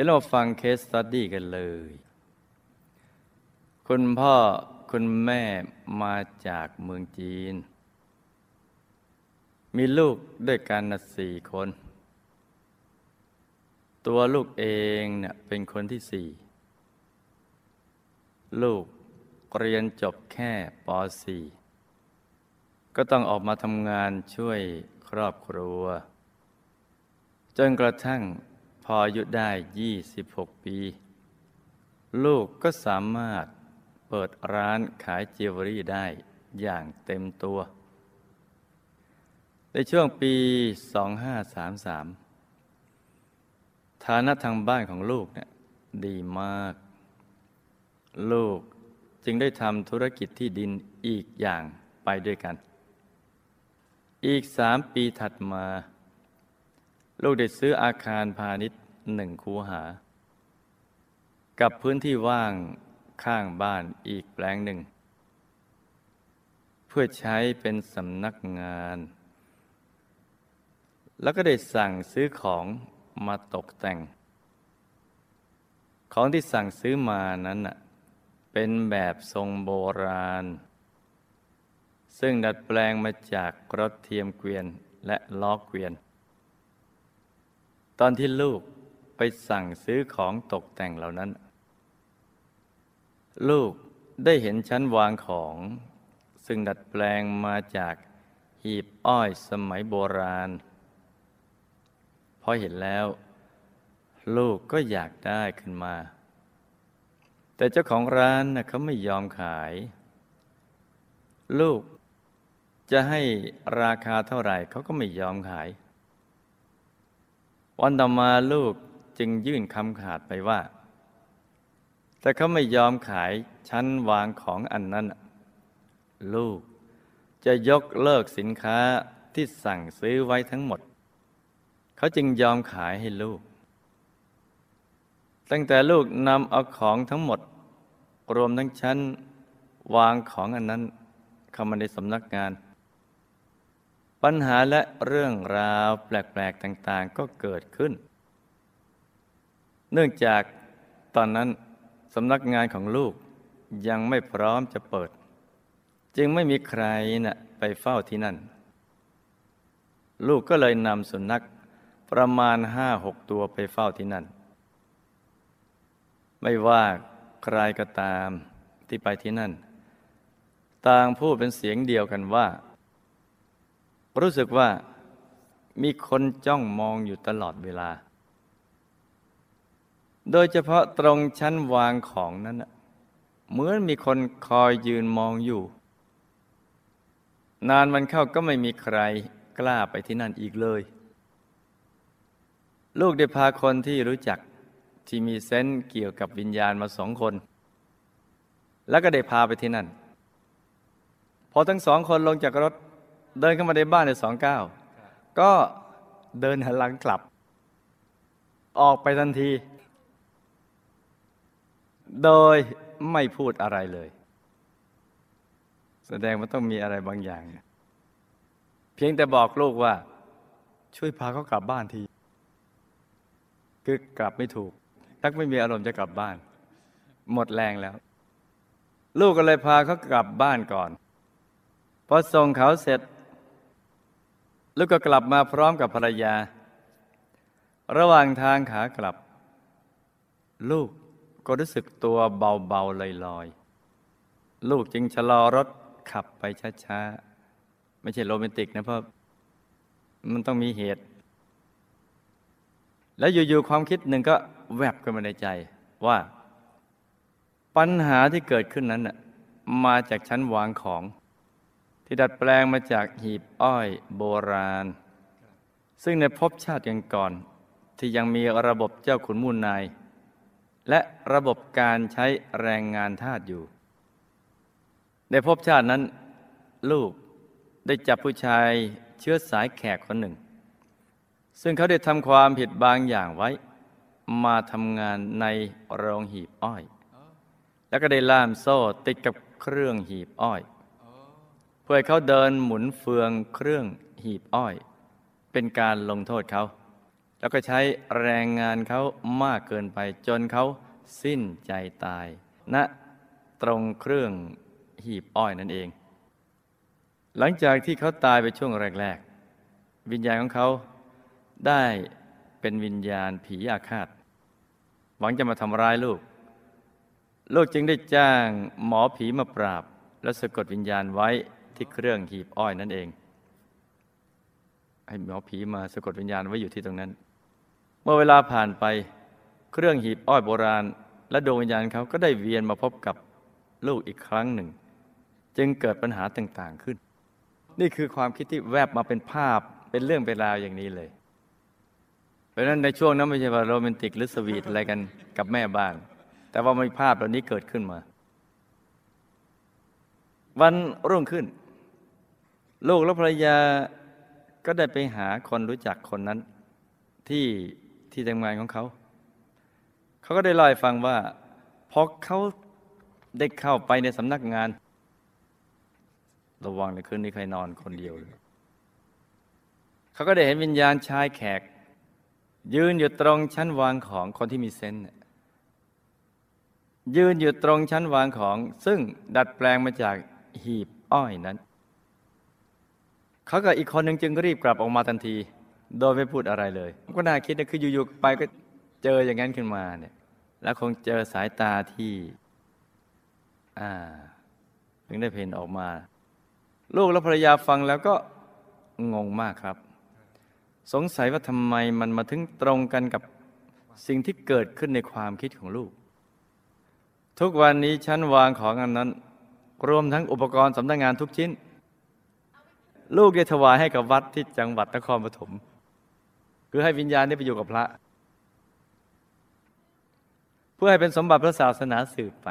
เดี๋ยวเราฟังเคสสต u ดี้กันเลย คุณพ่อคุณแม่มาจากเมืองจีน มีลูกด้วยกันสี่คน ตัวลูกเองเนี่ยเป็นคนที่สี่ ลูกเรียนจบแค่ป .4 ก็ต้องออกมาทำงานช่วยครอบครัว จนกระทั่ง ออายุได้ 26 ปี ลูกก็สามารถเปิดร้านขายจิวเวลรี่ได้อย่างเต็มตัว ในช่วงปี 2533 ฐานะทางบ้านของลูกเนี่ยดีมาก ลูกจึงได้ทำธุรกิจที่ดินอีกอย่างไปด้วยกัน อีกสามปีถัดมา ลูกได้ซื้ออาคารพาณิชย์หนึ่งคูหา กับพื้นที่ว่างข้างบ้านอีกแปลงหนึ่ง เพื่อใช้เป็นสำนักงาน แล้วก็ได้สั่งซื้อของมาตกแต่ง ของที่สั่งซื้อมานั้น เป็นแบบทรงโบราณ ซึ่งดัดแปลงมาจากรถเทียมเกวียนและล้อเกวียน ตอนที่ลูกไปสั่งซื้อของตกแต่งเหล่านั้น ลูกได้เห็นชั้นวางของ ซึ่งดัดแปลงมาจากหีบอ้อยสมัยโบราณ พอเห็นแล้ว ลูกก็อยากได้ขึ้นมา แต่เจ้าของร้านนะเขาไม่ยอมขาย ลูกจะให้ราคาเท่าไหร่เขาก็ไม่ยอมขาย วันต่อมาลูกจึงยื่นคำขาดไปว่า แต่เขาไม่ยอมขายชั้นวางของอันนั้น ลูกจะยกเลิกสินค้าที่สั่งซื้อไว้ทั้งหมด เขาจึงยอมขายให้ลูก ตั้งแต่ลูกนำเอาของทั้งหมด รวมทั้งชั้นวางของอันนั้นเข้ามาในสำนักงาน ปัญหาและเรื่องราวแปลกๆต่างๆก็เกิดขึ้น เนื่องจากตอนนั้นสำนักงานของลูกยังไม่พร้อมจะเปิด จึงไม่มีใครนะ่ะไปเฝ้าที่นั่น ลูกก็เลยนำสุนัขประมาณห้าหกตัวไปเฝ้าที่นั่น ไม่ว่าใครก็ตามที่ไปที่นั่น ต่างพูดเป็นเสียงเดียวกันว่า รู้สึกว่ามีคนจ้องมองอยู่ตลอดเวลา โดยเฉพาะตรงชั้นวางของนั้นเหมือนมีคนคอยยืนมองอยู่ นานมันเข้าก็ไม่มีใครกล้าไปที่นั่นอีกเลย ลูกได้พาคนที่รู้จักที่มีเซนต์เกี่ยวกับวิญญาณมาสองคน แล้วก็ได้พาไปที่นั่น พอทั้งสองคนลงจากรถ เดินเข้ามาในบ้านในสองก้าวก็เดินหันหลังกลับ ออกไปทันที โดยไม่พูดอะไรเลย แสดงว่าต้องมีอะไรบางอย่าง เพียงแต่บอกลูกว่า ช่วยพาเขากลับบ้านที คือกลับไม่ถูกทักไม่มีอารมณ์จะกลับบ้าน หมดแรงแล้ว ลูกก็เลยพาเขากลับบ้านก่อนพอส่งเขาเสร็จ แลูกก็กลับมาพร้อมกับภรรยา ระหว่างทางขากลับ ลูกก็รู้สึกตัวเบาๆลอยๆ ลูกจึงชะลอรถขับไปช้าๆ ไม่ใช่โรแมนติกนะเพราะมันต้องมีเหตุ แล้วอยู่ๆความคิดหนึ่งก็แวบขึ้นมาในใจว่า ปัญหาที่เกิดขึ้นนั้นมาจากชั้นวางของ ที่ดัดแปลงมาจากหีบอ้อยโบราณ ซึ่งในภพชาติยังก่อน ที่ยังมีระบบเจ้าขุนมูลนาย และระบบการใช้แรงงานทาสอยู่ ในภพชาตินั้น ลูกได้จับผู้ชายเชื้อสายแขกคนหนึ่ง ซึ่งเขาได้ทำความผิดบางอย่างไว้ มาทำงานในโรงหีบอ้อย แล้วก็ได้ล่ามโซ่ติดกับเครื่องหีบอ้อย พื่อเขาเดินหมุนเฟืองเครื่องหีบอ้อย เป็นการลงโทษเขา แล้วก็ใช้แรงงานเขามากเกินไปจนเขาสิ้นใจตายณนะตรงเครื่องหีบอ้อยนั่นเอง หลังจากที่เขาตายไปช่วงแรกๆ วิญญาณของเขาได้เป็นวิญญาณผีอาฆาต หวังจะมาทำร้ายลูก ลูกจึงได้จ้างหมอผีมาปราบ และสะกดวิญญาณไว้ ที่เครื่องหีบอ้อยนั่นเอง ให้หมอผีมาสะกดวิญญาณไว้อยู่ที่ตรงนั้น เมื่อเวลาผ่านไปเครื่องหีบอ้อยโบราณ และดวงวิญญาณเขาก็ได้เวียนมาพบกับลูกอีกครั้งหนึ่ง จึงเกิดปัญหาต่างๆขึ้น นี่คือความคิดที่แวบมาเป็นภาพเป็นเรื่องเป็นราวอย่างนี้เลย เพราะฉะนั้นในช่วงนั้นไม่ใช่ว่าโรแมนติกหรือสวีทอะไรกันกับแม่บ้าน แต่ว่ามีภาพเหล่านี้เกิดขึ้นมา วันรุ่งขึ้น ลูกและภรรยาก็ได้ไปหาคนรู้จักคนนั้น ที่ที่ทำงานของเขา เขาก็ได้เล่าให้ฟังว่าพอเขาได้เข้าไปในสำนักงาน ระวังในคืนนี้ใครนอนคนเดียวเลยเขาก็ได้เห็นวิญญาณชายแขก ยืนอยู่ตรงชั้นวางของคนที่มีเซนต์ยืนอยู่ตรงชั้นวางของ ซึ่งดัดแปลงมาจากหีบอ้อยนั้น เขากับอีกคนหนึ่งจึงรีบกลับออกมาทันที โดยไม่พูดอะไรเลยก็น่าคิดนะคืออยู่ๆไปก็เจออย่างนั้นขึ้นมาเนี่ยแล้วคงเจอสายตาที่อ่าถึงได้เพ่นออกมา ลูกและภรรยาฟังแล้วก็งงมากครับ สงสัยว่าทำไมมันมาถึงตรงกันกับสิ่งที่เกิดขึ้นในความคิดของลูก ทุกวันนี้ฉันวางของอันนั้น รวมทั้งอุปกรณ์สำนักงงานทุกชิ้น ลูกได้ถวายให้กับวัดที่จังหวัดนครปฐมคือให้วิญญาณได้ไปอยู่กับพระ เพื่อให้เป็นสมบัติพระศาสนาสืบไป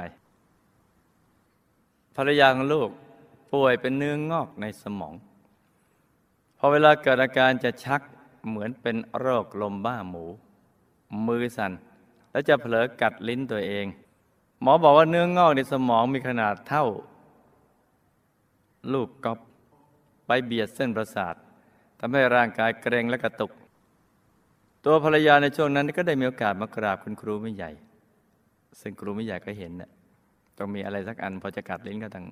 ภรรยาของลูกป่วยเป็นเนื้องงอกในสมอง พอเวลาเกิดอาการจะชักเหมือนเป็นโรคลมบ้าหมู มือสั่น แล้วจะเผลอกัดลิ้นตัวเอง หมอบอกว่าเนื้องอกในสมองมีขนาดเท่า ลูกกอบ ไปเบียดเส้นประสาททำให้ร่างกายเกร็งและกระตุก ตัวภรรยาในช่วงนั้นก็ได้มีโอกาสมากราบคุณครูไม่ใหญ่ ซึ่งครูไม่ใหญ่ก็เห็นน่ะต้องมีอะไรสักอันพอจะกัดลิ้นก็ต้อง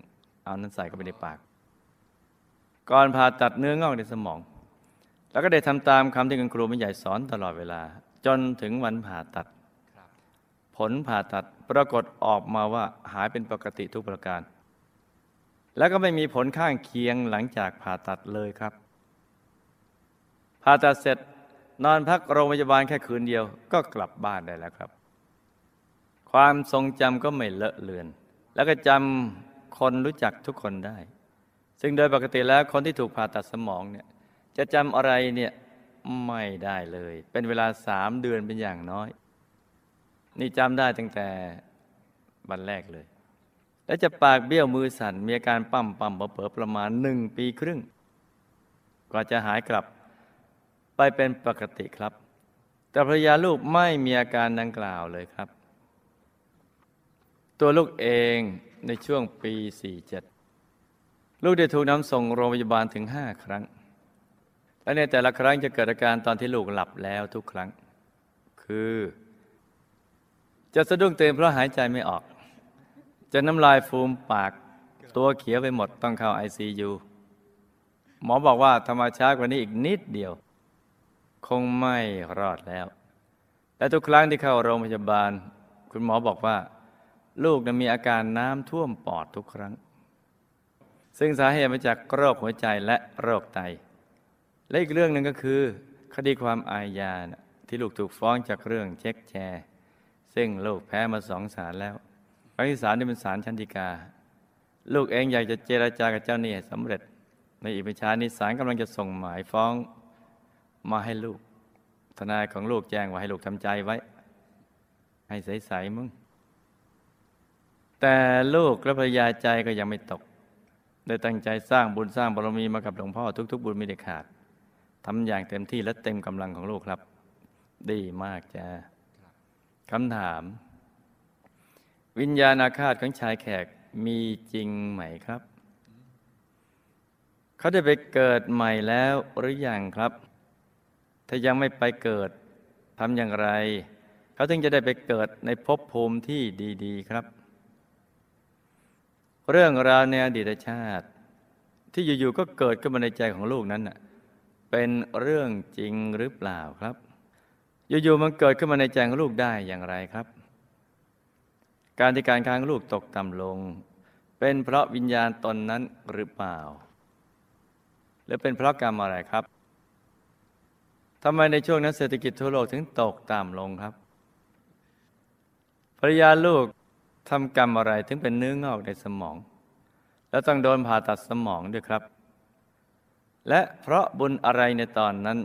เอานั้นใส่เข้าไปในปาก ก่อนผ่าตัดเนื้องอกในสมอง แล้วก็ได้ทำตามคำที่คุณครูไม่ใหญ่สอนตลอดเวลา จนถึงวันผ่าตัด ผลผ่าตัดปรากฏออกมาว่าหายเป็นปกติทุกประการ แล้วก็ไม่มีผลข้างเคียงหลังจากผ่าตัดเลยครับ ผ่าตัดเสร็จนอนพักโรงพยาบาลแค่คืนเดียวก็กลับบ้านได้แล้วครับ ความทรงจำก็ไม่เลอะเลือน แล้วก็จำคนรู้จักทุกคนได้ ซึ่งโดยปกติแล้วคนที่ถูกผ่าตัดสมองเนี่ยจะจำอะไรเนี่ยไม่ได้เลย เป็นเวลาสามเดือนเป็นอย่างน้อย นี่จำได้ตั้งแต่วันแรกเลย แล้วจะปากเบี้ยวมือสั่นมีอาการปั๊มปั๊มเผลอประมาณหนึ่งปีครึ่งกว่าจะหายกลับไปเป็นปกติครับ แต่ภรรยาลูกไม่มีอาการดังกล่าวเลยครับ ตัวลูกเองในช่วงปี 47 ลูกได้ถูกนำส่งโรงพยาบาลถึงห้าครั้ง และในแต่ละครั้งจะเกิดอาการตอนที่ลูกหลับแล้วทุกครั้ง คือ จะสะดุ้งตื่นเพราะหายใจไม่ออก จะน้ำลายฟูมปาก ตัวเขียวไปหมดต้องเข้าไอซียูหมอบอกว่าธรรมชาติกว่านี้อีกนิดเดียว คงไม่รอดแล้ว และทุกครั้งที่เข้าโรงพยาบาล คุณหมอบอกว่า ลูกมีอาการน้ำท่วมปอดทุกครั้ง ซึ่งสาเหตุมาจากโรคหัวใจและโรคไต และอีกเรื่องหนึ่งก็คือ คดีความอาญาที่ลูกถูกฟ้องจากเรื่องเช็คแชร์ ซึ่งลูกแพ้มาสองศาลแล้ว ครั้งที่สามนี่เป็นศาลชั้นฎีกา ลูกเองอยากจะเจราจากับเจ้าหนี้สำเร็จ ในอีกไม่ช้านี้ศาลกำลังจะส่งหมายฟ้องมาให้ลูก ทนายของลูกแจ้งว่าให้ลูกทำใจไว้ ให้ใสๆมึง แต่ลูกและภรรยาใจก็ยังไม่ตกโดยตั้งใจสร้างบุญสร้างบารมีมากับหลวงพ่อทุก ๆ บุญไม่ได้ขาดทำอย่างเต็มที่และเต็มกำลังของลูกครับ ดีมากจ้าคำถาม วิญญาณอาฆาตของชายแขกมีจริงไหมครับ เขาได้ไปเกิดใหม่แล้วหรืออยังครับ ถ้ายังไม่ไปเกิดทำอย่างไร เขาถึงจะได้ไปเกิดในภพภูมิที่ดี ๆ ครับ เรื่องราวในอดีตชาติ ที่อยู่ๆก็เกิดขึ้นมาในใจของลูกนั้นเป็นเรื่องจริงหรือเปล่าครับ อยู่ๆมันเกิดขึ้นมาในใจของลูกได้อย่างไรครับ การที่การค้างลูกตกต่ำลง เป็นเพราะวิญญาณตนนั้นหรือเปล่าหรือเป็นเพราะกรรมอะไรครับทำไมในช่วงนั้นเศรษฐกิจทั่วโลกถึงตกต่ำลงครับภรรยาลูกทำกรรมอะไรถึงเป็นเนื้องอกในสมอง แล้วต้องโดนผ่าตัดสมองด้วยครับ และเพราะบุญอะไรในตอนนั้น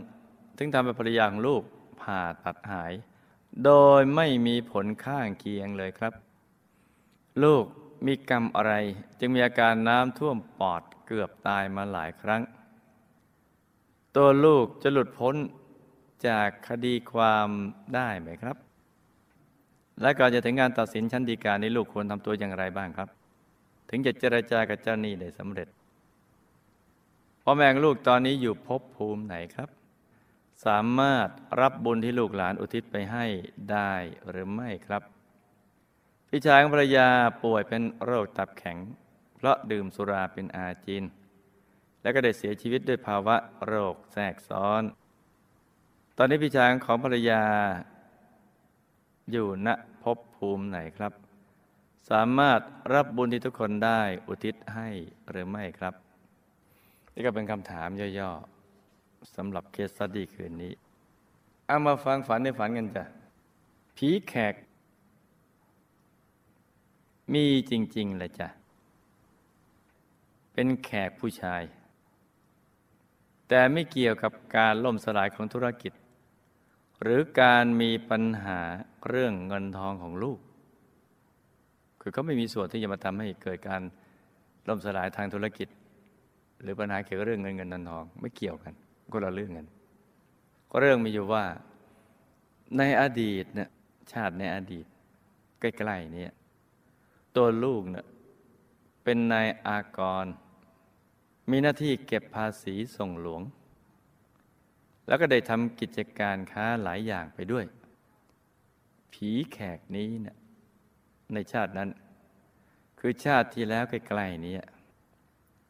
ถึงทำให้ภรรยาของลูกผ่าตัดหาย โดยไม่มีผลข้างเคียงเลยครับ ลูกมีกรรมอะไร จึงมีอาการน้ำท่วมปอดเกือบตายมาหลายครั้ง ตัวลูกจะหลุดพ้นจากคดีความได้ไหมครับ และก่อนจะถึงงานตัดสินชั้นดีกาในลูกควรทำตัวอย่างไรบ้างครับ ถึงจะเจรจากับเจ้าหนี้ได้สำเร็จพ่อแม่ลูกตอนนี้อยู่ภพภูมิไหนครับ สามารถรับบุญที่ลูกหลานอุทิศไปให้ได้หรือไม่ครับ พี่ชายของภรรยาป่วยเป็นโรคตับแข็ง เพราะดื่มสุราเป็นอาจิน และก็ได้เสียชีวิตด้วยภาวะโรคแทรกซ้อน ตอนนี้พี่ชายของภรรยา อยู่ณภพภูมิไหนครับ สามารถรับบุญที่ทุกคนได้อุทิศให้หรือไม่ครับ นี่ก็เป็นคำถามย่อๆสำหรับเคสสตดี้คืนนี้ เอามาฟังฝันในฝันกันจ้ะผีแขก มีจริงๆเลยจ้ะ เป็นแขกผู้ชาย แต่ไม่เกี่ยวกับการล่มสลายของธุรกิจ หรือการมีปัญหาเรื่องเงินทองของลูก คือเขาไม่มีส่วนที่จะมาทำให้เกิดการล่มสลายทางธุรกิจ หรือปัญหาเกี่ยวกับเรื่องเงินเงินทองทอง ไม่เกี่ยวกันก็ละเรื่องกันก็เรื่องมีอยู่ว่าในอดีตเนี่ยชาติในอดีต ใกล้ๆนี้ ตัวลูกเนี่ยเป็นนายอากร มีหน้าที่เก็บภาษีส่งหลวง แล้วก็ได้ทำกิจการค้าหลายอย่างไปด้วย ผีแขกนี้เนี่ยในชาตินั้น คือชาติที่แล้วใกล้ๆนี้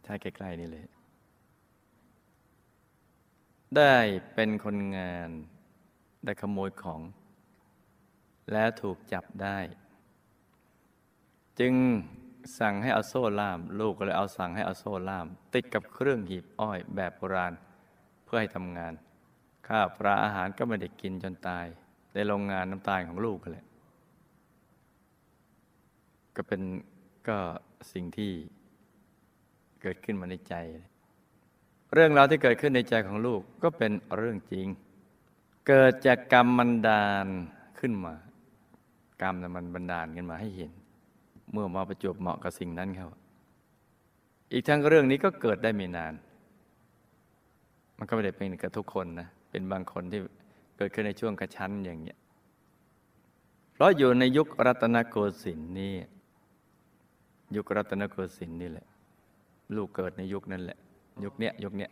ชาติใกล้ๆนี้เลย ได้เป็นคนงานได้ขโมยของ แล้วถูกจับได้ จึงสั่งให้เอาโซ่ล่าม ลูกก็เลยเอาสั่งให้เอาโซ่ล่าม ติดกับเครื่องหีบอ้อยแบบโบราณ เพื่อให้ทำงาน ข้าวปลาอาหารก็ไม่ได้กินจนตาย ในโรงงานน้ำตาลของลูกกันแหละก็เป็นก็สิ่งที่เกิดขึ้นมาในใจ เรื่องราวที่เกิดขึ้นในใจของลูกก็เป็นเรื่องจริง เกิดจากกรรมมันดาลขึ้นมา กรรมมันบันดาลขึ้นมาให้เห็น เมื่อมาประจวบเหมาะกับสิ่งนั้นเขาอีกทั้งเรื่องนี้ก็เกิดได้ไม่นาน มันก็ไม่ได้เป็นกับทุกคนนะ เป็นบางคนที่เกิดขึ้นในช่วงกระชั้นอย่างเงี้ย เพราะอยู่ในยุครัตนโกสินทร์นี่ ยุครัตนโกสินทร์นี่แหละ ลูกเกิดในยุคนั้นแหละ ยุคเนี้ยยุคเนี้ย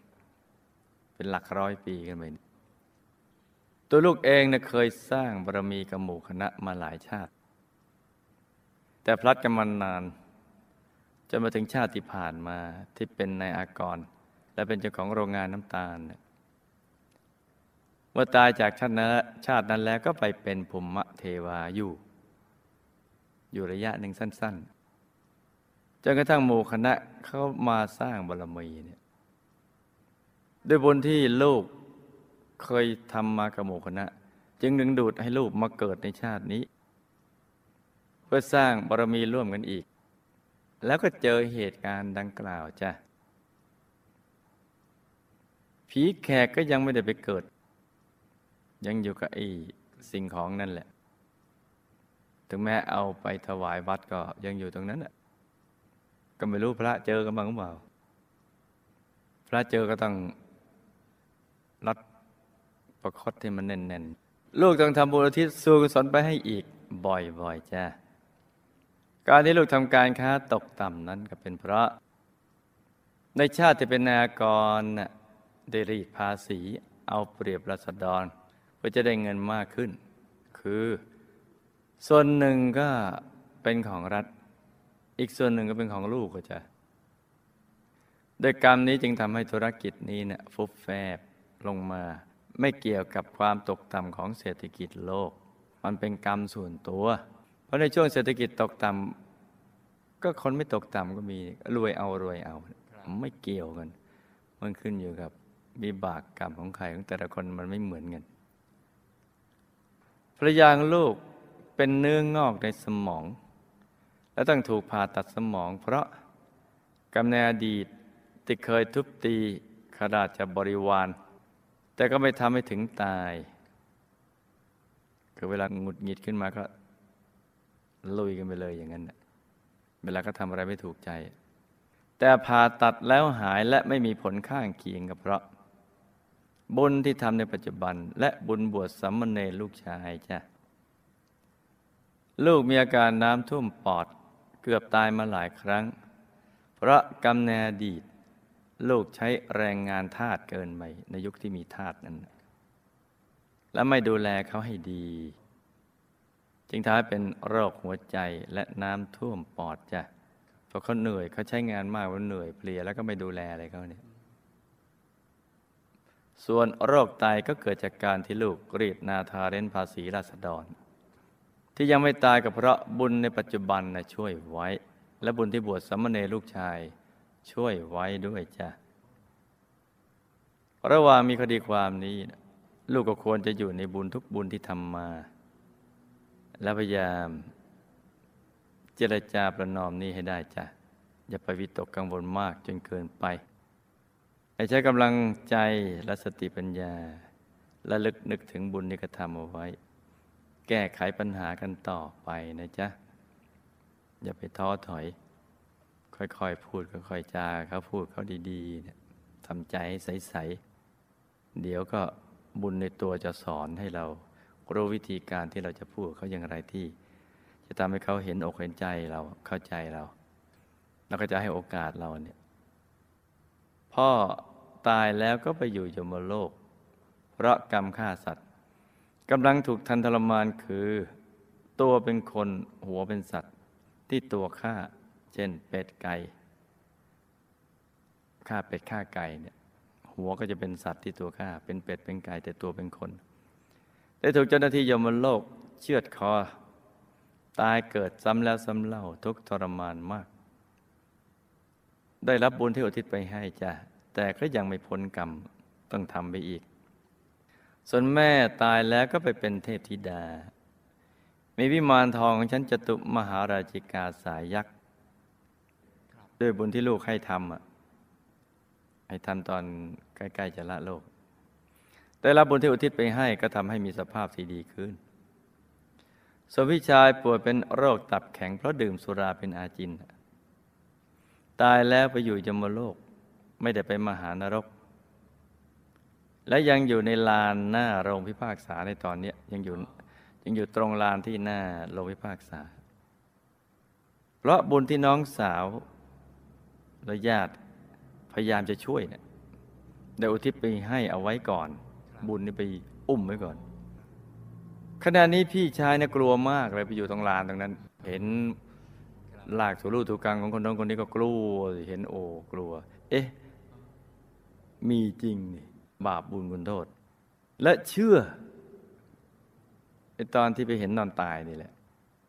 เป็นหลักร้อยปีกันไปตัวลูกเองเนี่ยเคยสร้างบารมีกับหมู่คณะมาหลายชาติ แต่พลัดกันมานานจนมาถึงชาติที่ผ่านมาที่เป็นนายอากร และเป็นเจ้าของโรงงานน้ำตาลเมื่อตายจากชาตินั้นชาตินั้นแล้วก็ไปเป็นภูมิเทวาอยู่ อยู่ระยะหนึ่งสั้น ๆจนกระทั่งหมู่คณะเขามาสร้างบารมีเนี่ยด้วยบุญที่ลูกเคยทำมากับหมู่คณะ จึงดึงดูดให้ลูกมาเกิดในชาตินี้ พื่อสร้างบารมีร่วมกันอีก แล้วก็เจอเหตุการณ์ดังกล่าวจ้ะผีแขกก็ยังไม่ได้ไปเกิด ยังอยู่กับไอ้สิ่งของนั่นแหละ ถึงแม้เอาไปถวายวัดก็ยังอยู่ตรงนั้นแหละก็ไม่รู้พระเจอกันบ้างหรือเปล่า พระเจอก็ต้องรัดประคตที่มันแน่นๆ ลูกต้องทำบุญอุทิศส่วนกุศลไปให้อีกบ่อยๆจ้า การที่ลูกทำการค้าตกต่ำนั้นก็เป็นเพราะ ในชาติที่เป็นนากรได้รีดภาษี เอาเปรียบรัษฎรเพื่อจะได้เงินมากขึ้น คือส่วนหนึ่งก็เป็นของรัฐ อีกส่วนหนึ่งก็เป็นของลูกก็จะโดยกรรมนี้จึงทำให้ธุรกิจนี้เนี่ยฟุบแฟบลงมา ไม่เกี่ยวกับความตกต่ำของเศรษฐกิจโลก มันเป็นกรรมส่วนตัว ราะในช่วงเศรษฐกิจตกต่ำก็คนไม่ตกต่ำก็มีรวยเอารวยเอา ไม่เกี่ยวกัน มันขึ้นอยู่กับวิบากกรรมของใครของแต่ละคนมันไม่เหมือนกันภรรยาของลูกเป็นเนื้องอกในสมอง และต้องถูกผ่าตัดสมอง เพราะกำเนิดอดีตที่เคยทุบตีขาราชบริวาร แต่ก็ไม่ทำให้ถึงตาย คือเวลาหงุดหงิดขึ้นมาก็ ลุยกันไปเลยอย่างนั้นเวลาก็ทำอะไรไม่ถูกใจ แต่ผ่าตัดแล้วหายและไม่มีผลข้างเคียงกับเพราะ บุญที่ทำในปัจจุบัน และบุญบวชสัมมเนรลูกชายจ้ะลูกมีอาการน้ำท่วมปอดเกือบตายมาหลายครั้ง เพราะกำเนิดอดีต ลูกใช้แรงงานทาสเกินไปในยุคที่มีทาสนั้น และไม่ดูแลเขาให้ดี จึงทำให้เป็นโรคหัวใจและน้ำท่วมปอดจ้ะเพราะเขาเหนื่อยเขาใช้งานมากว่าเหนื่อยเพลียแล้วก็ไม่ดูแลอะไรเขาเนี่ยส่วนโรคไตก็เกิดจากการที่ลูกรีดนาทาเรนภาษีราษฎร ที่ยังไม่ตายก็เพราะบุญในปัจจุบันนะช่วยไว้ และบุญที่บวชสามเณรลูกชาย ช่วยไว้ด้วยจ้ะระหว่างมีคดีความนี้ ลูกก็ควรจะอยู่ในบุญทุกบุญที่ทำมา และพยายามเจรจาประนอมนี้ให้ได้จ้ะ อย่าไปวิตกกังวลมากจนเกินไป ให้ใช้กำลังใจและสติปัญญา และลึกนึกถึงบุญที่กระทำเอาไว้ แก้ไขปัญหากันต่อไปนะจ๊ะ อย่าไปท้อถอย ค่อยๆพูดค่อยๆจาเขาพูดเขาดีๆเนี่ยทำใจให้ใสๆเดี๋ยวก็บุญในตัวจะสอนให้เรา รู้วิธีการที่เราจะพูดเขาอย่างไรที่ จะทำให้เขาเห็นอกเห็นใจเราเข้าใจเรา แล้วก็จะให้โอกาสเราเนี่ยพ่อตายแล้วก็ไปอยู่ยมโลก เพราะกรรมฆ่าสัตว์กำลังถูกทันทรมานคือ ตัวเป็นคนหัวเป็นสัตว์ ที่ตัวฆ่า เช่นเป็ดไก่ฆ่าเป็ดฆ่าไก่เนี่ยหัวก็จะเป็นสัตว์ที่ตัวฆ่า เป็นเป็ดเป็นไก่แต่ตัวเป็นคน ได้ถูกเจ้าหน้าที่ยมโลกเชือดคอ ตายเกิดซ้ำแล้วซ้ำเล่าทุกทรมานมาก ได้รับบุญที่อุทิศไปให้จ้ะแต่ก็ยังไม่พ้นกรรมต้องทำไปอีก ส่วนแม่ตายแล้วก็ไปเป็นเทพธิดา มีวิมานทองของฉันจตุมหาราชิกาสายยักษ์ด้วยบุญที่ลูกให้ทำอะให้ทำตอนใกล้ ๆ จะละโลก แต่รับบุญที่อุทิศไปให้ก็ทำให้มีสภาพที่ดีขึ้น ส่วนพี่ชายป่วยเป็นโรคตับแข็งเพราะดื่มสุราเป็นอาจิน ตายแล้วไปอยู่ยมโลก ไม่ได้ไปมหานรก และยังอยู่ในลานหน้าโรงพิพากษาในตอนนี้ยังอยู่ยังอยู่ตรงลานที่หน้าโรงพิพากษา เพราะบุญที่น้องสาวและญาติพยายามจะช่วยเนี่ยได้อุทิศไปให้เอาไว้ก่อน บุญนี่ไปอุ้มไว้ก่อนขณะนี้พี่ชายเนี่ยกลัวมากเลยไปอยู่ตรงลานตรงนั้น เห็นลากถูรูถูกังของคนน้องคนนี้ก็กลัวเห็นโอ้กลัว เอ๊ะ มีจริงนี่บาปบุญคุณโทษ และเชื่อไอตอนที่ไปเห็นตอนตายนี่แหละ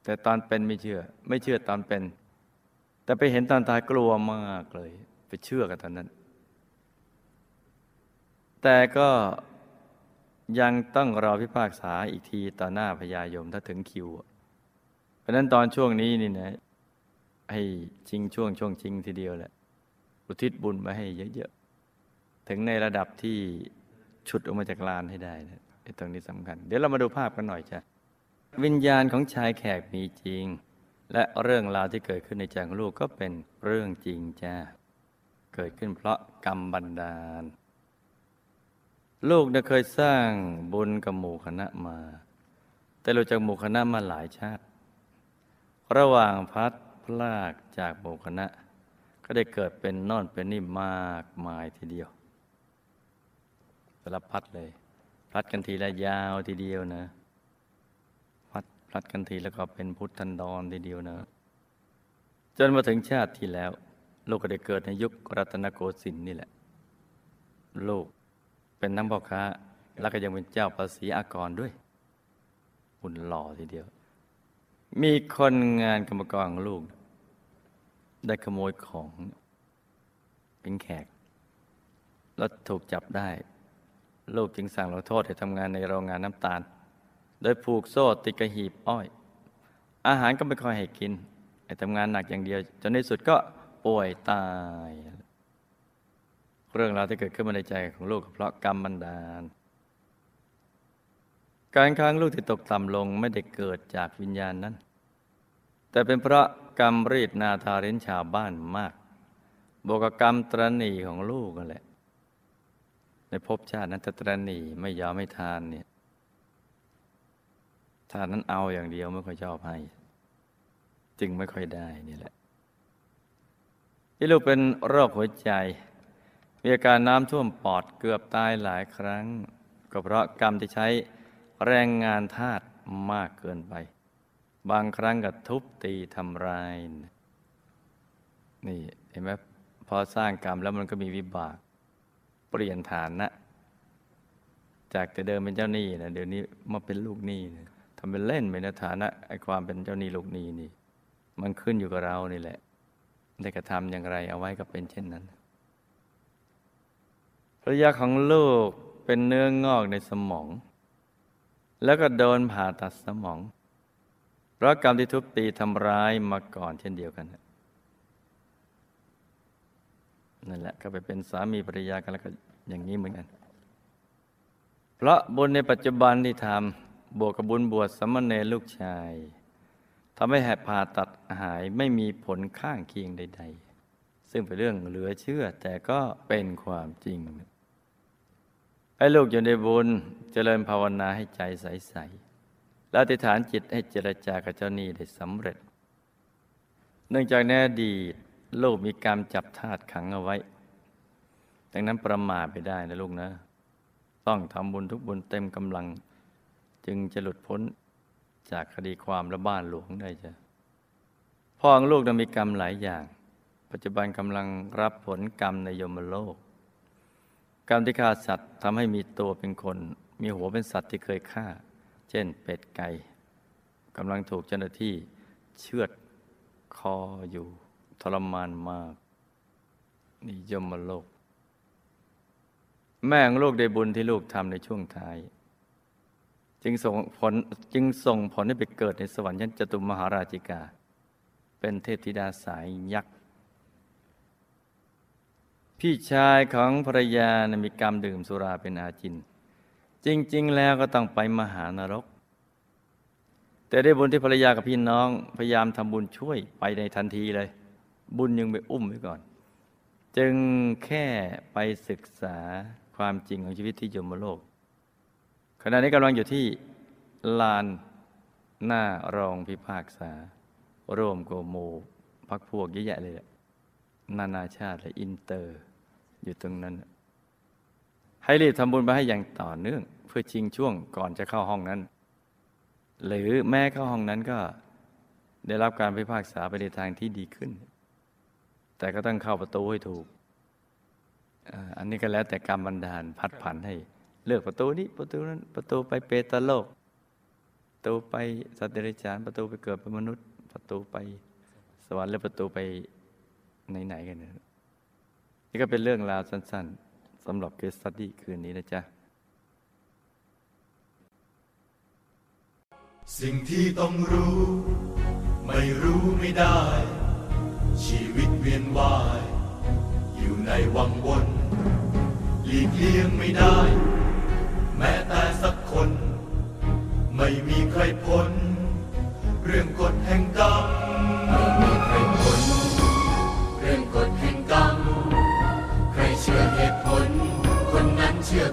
แต่ตอนเป็นไม่เชื่อ ไม่เชื่อตอนเป็น แต่ไปเห็นตอนตายกลัวมากเลย ไปเชื่อกันตอนนั้น แต่ก็ ยังต้องรอพิพากษาอีกทีต่อหน้าพญายมถ้าถึงคิว เพราะนั้นตอนช่วงนี้นี่นะ ให้ชิงช่วงช่วงชิงทีเดียวแหละ อุทิศบุญมาให้เยอะๆ ถึงในระดับที่ฉุดออกมาจากลานให้ได้นะตรงนี้สำคัญ เดี๋ยวเรามาดูภาพกันหน่อยจ้ะ วิญญาณของชายแขกมีจริง และเรื่องราวที่เกิดขึ้นในใจของลูกก็เป็นเรื่องจริงจ้า เกิดขึ้นเพราะกรรมบันดาล ลูกเนี่ยเคยสร้างบุญกับหมู่คณะมา แต่รู้จากหมู่คณะมาหลายชาติ ระหว่างพัดพลากจากหมู่คณะ ก็ได้เกิดเป็นนอนเป็นนี่มากมายทีเดียวสารพัดเลย พัดกันทีละยาวทีเดียวนะพัดพัดกันทีแล้วก็เป็นพุทธันดรทีเดียวนะ จนมาถึงชาติที่แล้ว ลูกก็ได้เกิดในยุครัตนโกสินทร์นี่แหละ ลูก เป็นน้ำพ่อค้า แล้วก็ยังเป็นเจ้าภาษีอากรด้วยหุ่นหล่อทีเดียว มีคนงานกรรมกรของลูก ได้ขโมยของเป็นแขก แล้วถูกจับได้ ลูกจึงสั่งลงโทษให้ทำงานในโรงงานน้ำตาล โดยผูกโซ่ติดกระหีบอ้อย อาหารก็ไม่ค่อยให้กินให้ทำงานหนักอย่างเดียว จนในสุดก็ป่วยตาย เรื่องราวที่เกิดขึ้นมาในใจของลูกก็เพราะกรรมบันดาล การค้างลูกที่ตกต่ำลงไม่ได้เกิดจากวิญญาณนั้น แต่เป็นเพราะกรรมรีดนาทาเรนชาวบ้านมากบวกกับกรรมตรณีของลูกนั่นแหละ ในภพชาตินั้นตรณีไม่ยอมไม่ทานเนี่ยทานนั้นเอาอย่างเดียวไม่ค่อยชอบให้ จึงไม่ค่อยได้นี่แหละที่ลูกเป็นโรคหัวใจ มีอาการน้ำท่วมปอดเกือบตายหลายครั้ง ก็เพราะกรรมที่ใช้แรงงานธาตุมากเกินไป บางครั้งก็ทุบตีทำร้าย นี่เห็นไหมพอสร้างกรรมแล้วมันก็มีวิบาก เปลี่ยนฐานนะ จากแต่เดิมเป็นเจ้าหนี้นะเดี๋ยวนี้มาเป็นลูกหนี้นะทำเป็นเล่นไปนะฐานะไอ้ความเป็นเจ้าหนี้ลูกหนี้นี่ มันขึ้นอยู่กับเรานี่แหละ ได้กระทำอย่างไรเอาไว้ก็เป็นเช่นนั้น ภรรยาของลูกเป็นเนื้องอกในสมอง แล้วก็โดนผ่าตัดสมอง เพราะกรรมที่ทุบตีทำร้ายมาก่อนเช่นเดียวกันนั่นแหละก็ไปเป็นสามีภรรยากันแล้วก็อย่างนี้เหมือนกัน เพราะบุญในปัจจุบันที่ทำบวกกับบุญบวชสมณเณรลูกชายทำให้แหบผ่าตัดหายไม่มีผลข้างเคียงใด ๆ ซึ่งเป็นเรื่องเหลือเชื่อแต่ก็เป็นความจริง ให้ลูกอยู่ในบุญเจริญภาวนาให้ใจใสๆแล้วอธิษฐานจิตให้เจรจากับเจ้าหนี้ได้สำเร็จ เนื่องจากในอดีลูกมีกรรมจับทาตุขังเอาไว้ ดังนั้นประมาทไปได้นะลูกนะ ต้องทำบุญทุกบุญเต็มกำลัง จึงจะหลุดพ้นจากคดีความและบ้านหลวงได้จ้ะพ่อของลูกนั้นมีกรรมหลายอย่าง ปัจจุบันกำลังรับผลกรรมในยมโลก กรรมที่ฆ่าสัตว์ทำให้มีตัวเป็นคน มีหัวเป็นสัตว์ที่เคยฆ่า เช่นเป็ดไก่กำลังถูกเจ้าหน้าที่เชือดคออยู่ทรมานมากนี่ยมโลก แม่ของลูกได้บุญที่ลูกทำในช่วงท้าย จึงส่งผลจึงส่งผลให้ไปเกิดในสวรรค์ชั้นจตุมมหาราชิกา เป็นเทพธิดาสายยักษ์ พี่ชายของภรรยานะมีกรรมดื่มสุราเป็นอาจิน จริง ๆ แล้วก็ต้องไปมหานรก แต่ได้บุญที่ภรรยากับพี่น้องพยายามทำบุญช่วยไปในทันทีเลย บุญยังไปอุ้มไว้ก่อน จึงแค่ไปศึกษาความจริงของชีวิตที่ยมโลก ขณะนี้กำลังอยู่ที่ลานหน้ารองพิพากษา ร่วมโกโมพรรคพวกเยอะแยะเลย นานาชาติและอินเตอร์ อยู่ตรงนั้น ให้รีบทำบุญไปให้อย่างต่อเนื่อง เพื่อชิงช่วงก่อนจะเข้าห้องนั้น หรือแม้เข้าห้องนั้นก็ได้รับการพิพากษาไปในทางที่ดีขึ้น แต่ก็ต้องเข้าประตูให้ถูก อันนี้ก็แล้วแต่กรรมบันดาลพัดผันให้ เลือกประตูนี้ประตูนั้นประตูไปเปตโลก ประตูไปสัตว์เดรัจฉานประตูไปเกิดเป็นมนุษย์ ประตูไปสวรรค์และประตูไปไหนๆกันเนี่ย นี่ก็เป็นเรื่องราวสั้น ๆสำหรับเคสสตี้คืนนี้นะจ๊ะ สิ่งที่ต้องรู้ ไม่รู้ไม่ได้ ชีวิตเวียนว่าย อยู่ในวังวนหลีกเลี่ยงไม่ได้ แม้แต่สักคน ไม่มีใครพ้น เรื่องกฎแห่งกรรมไม่มีใครพ้น แห่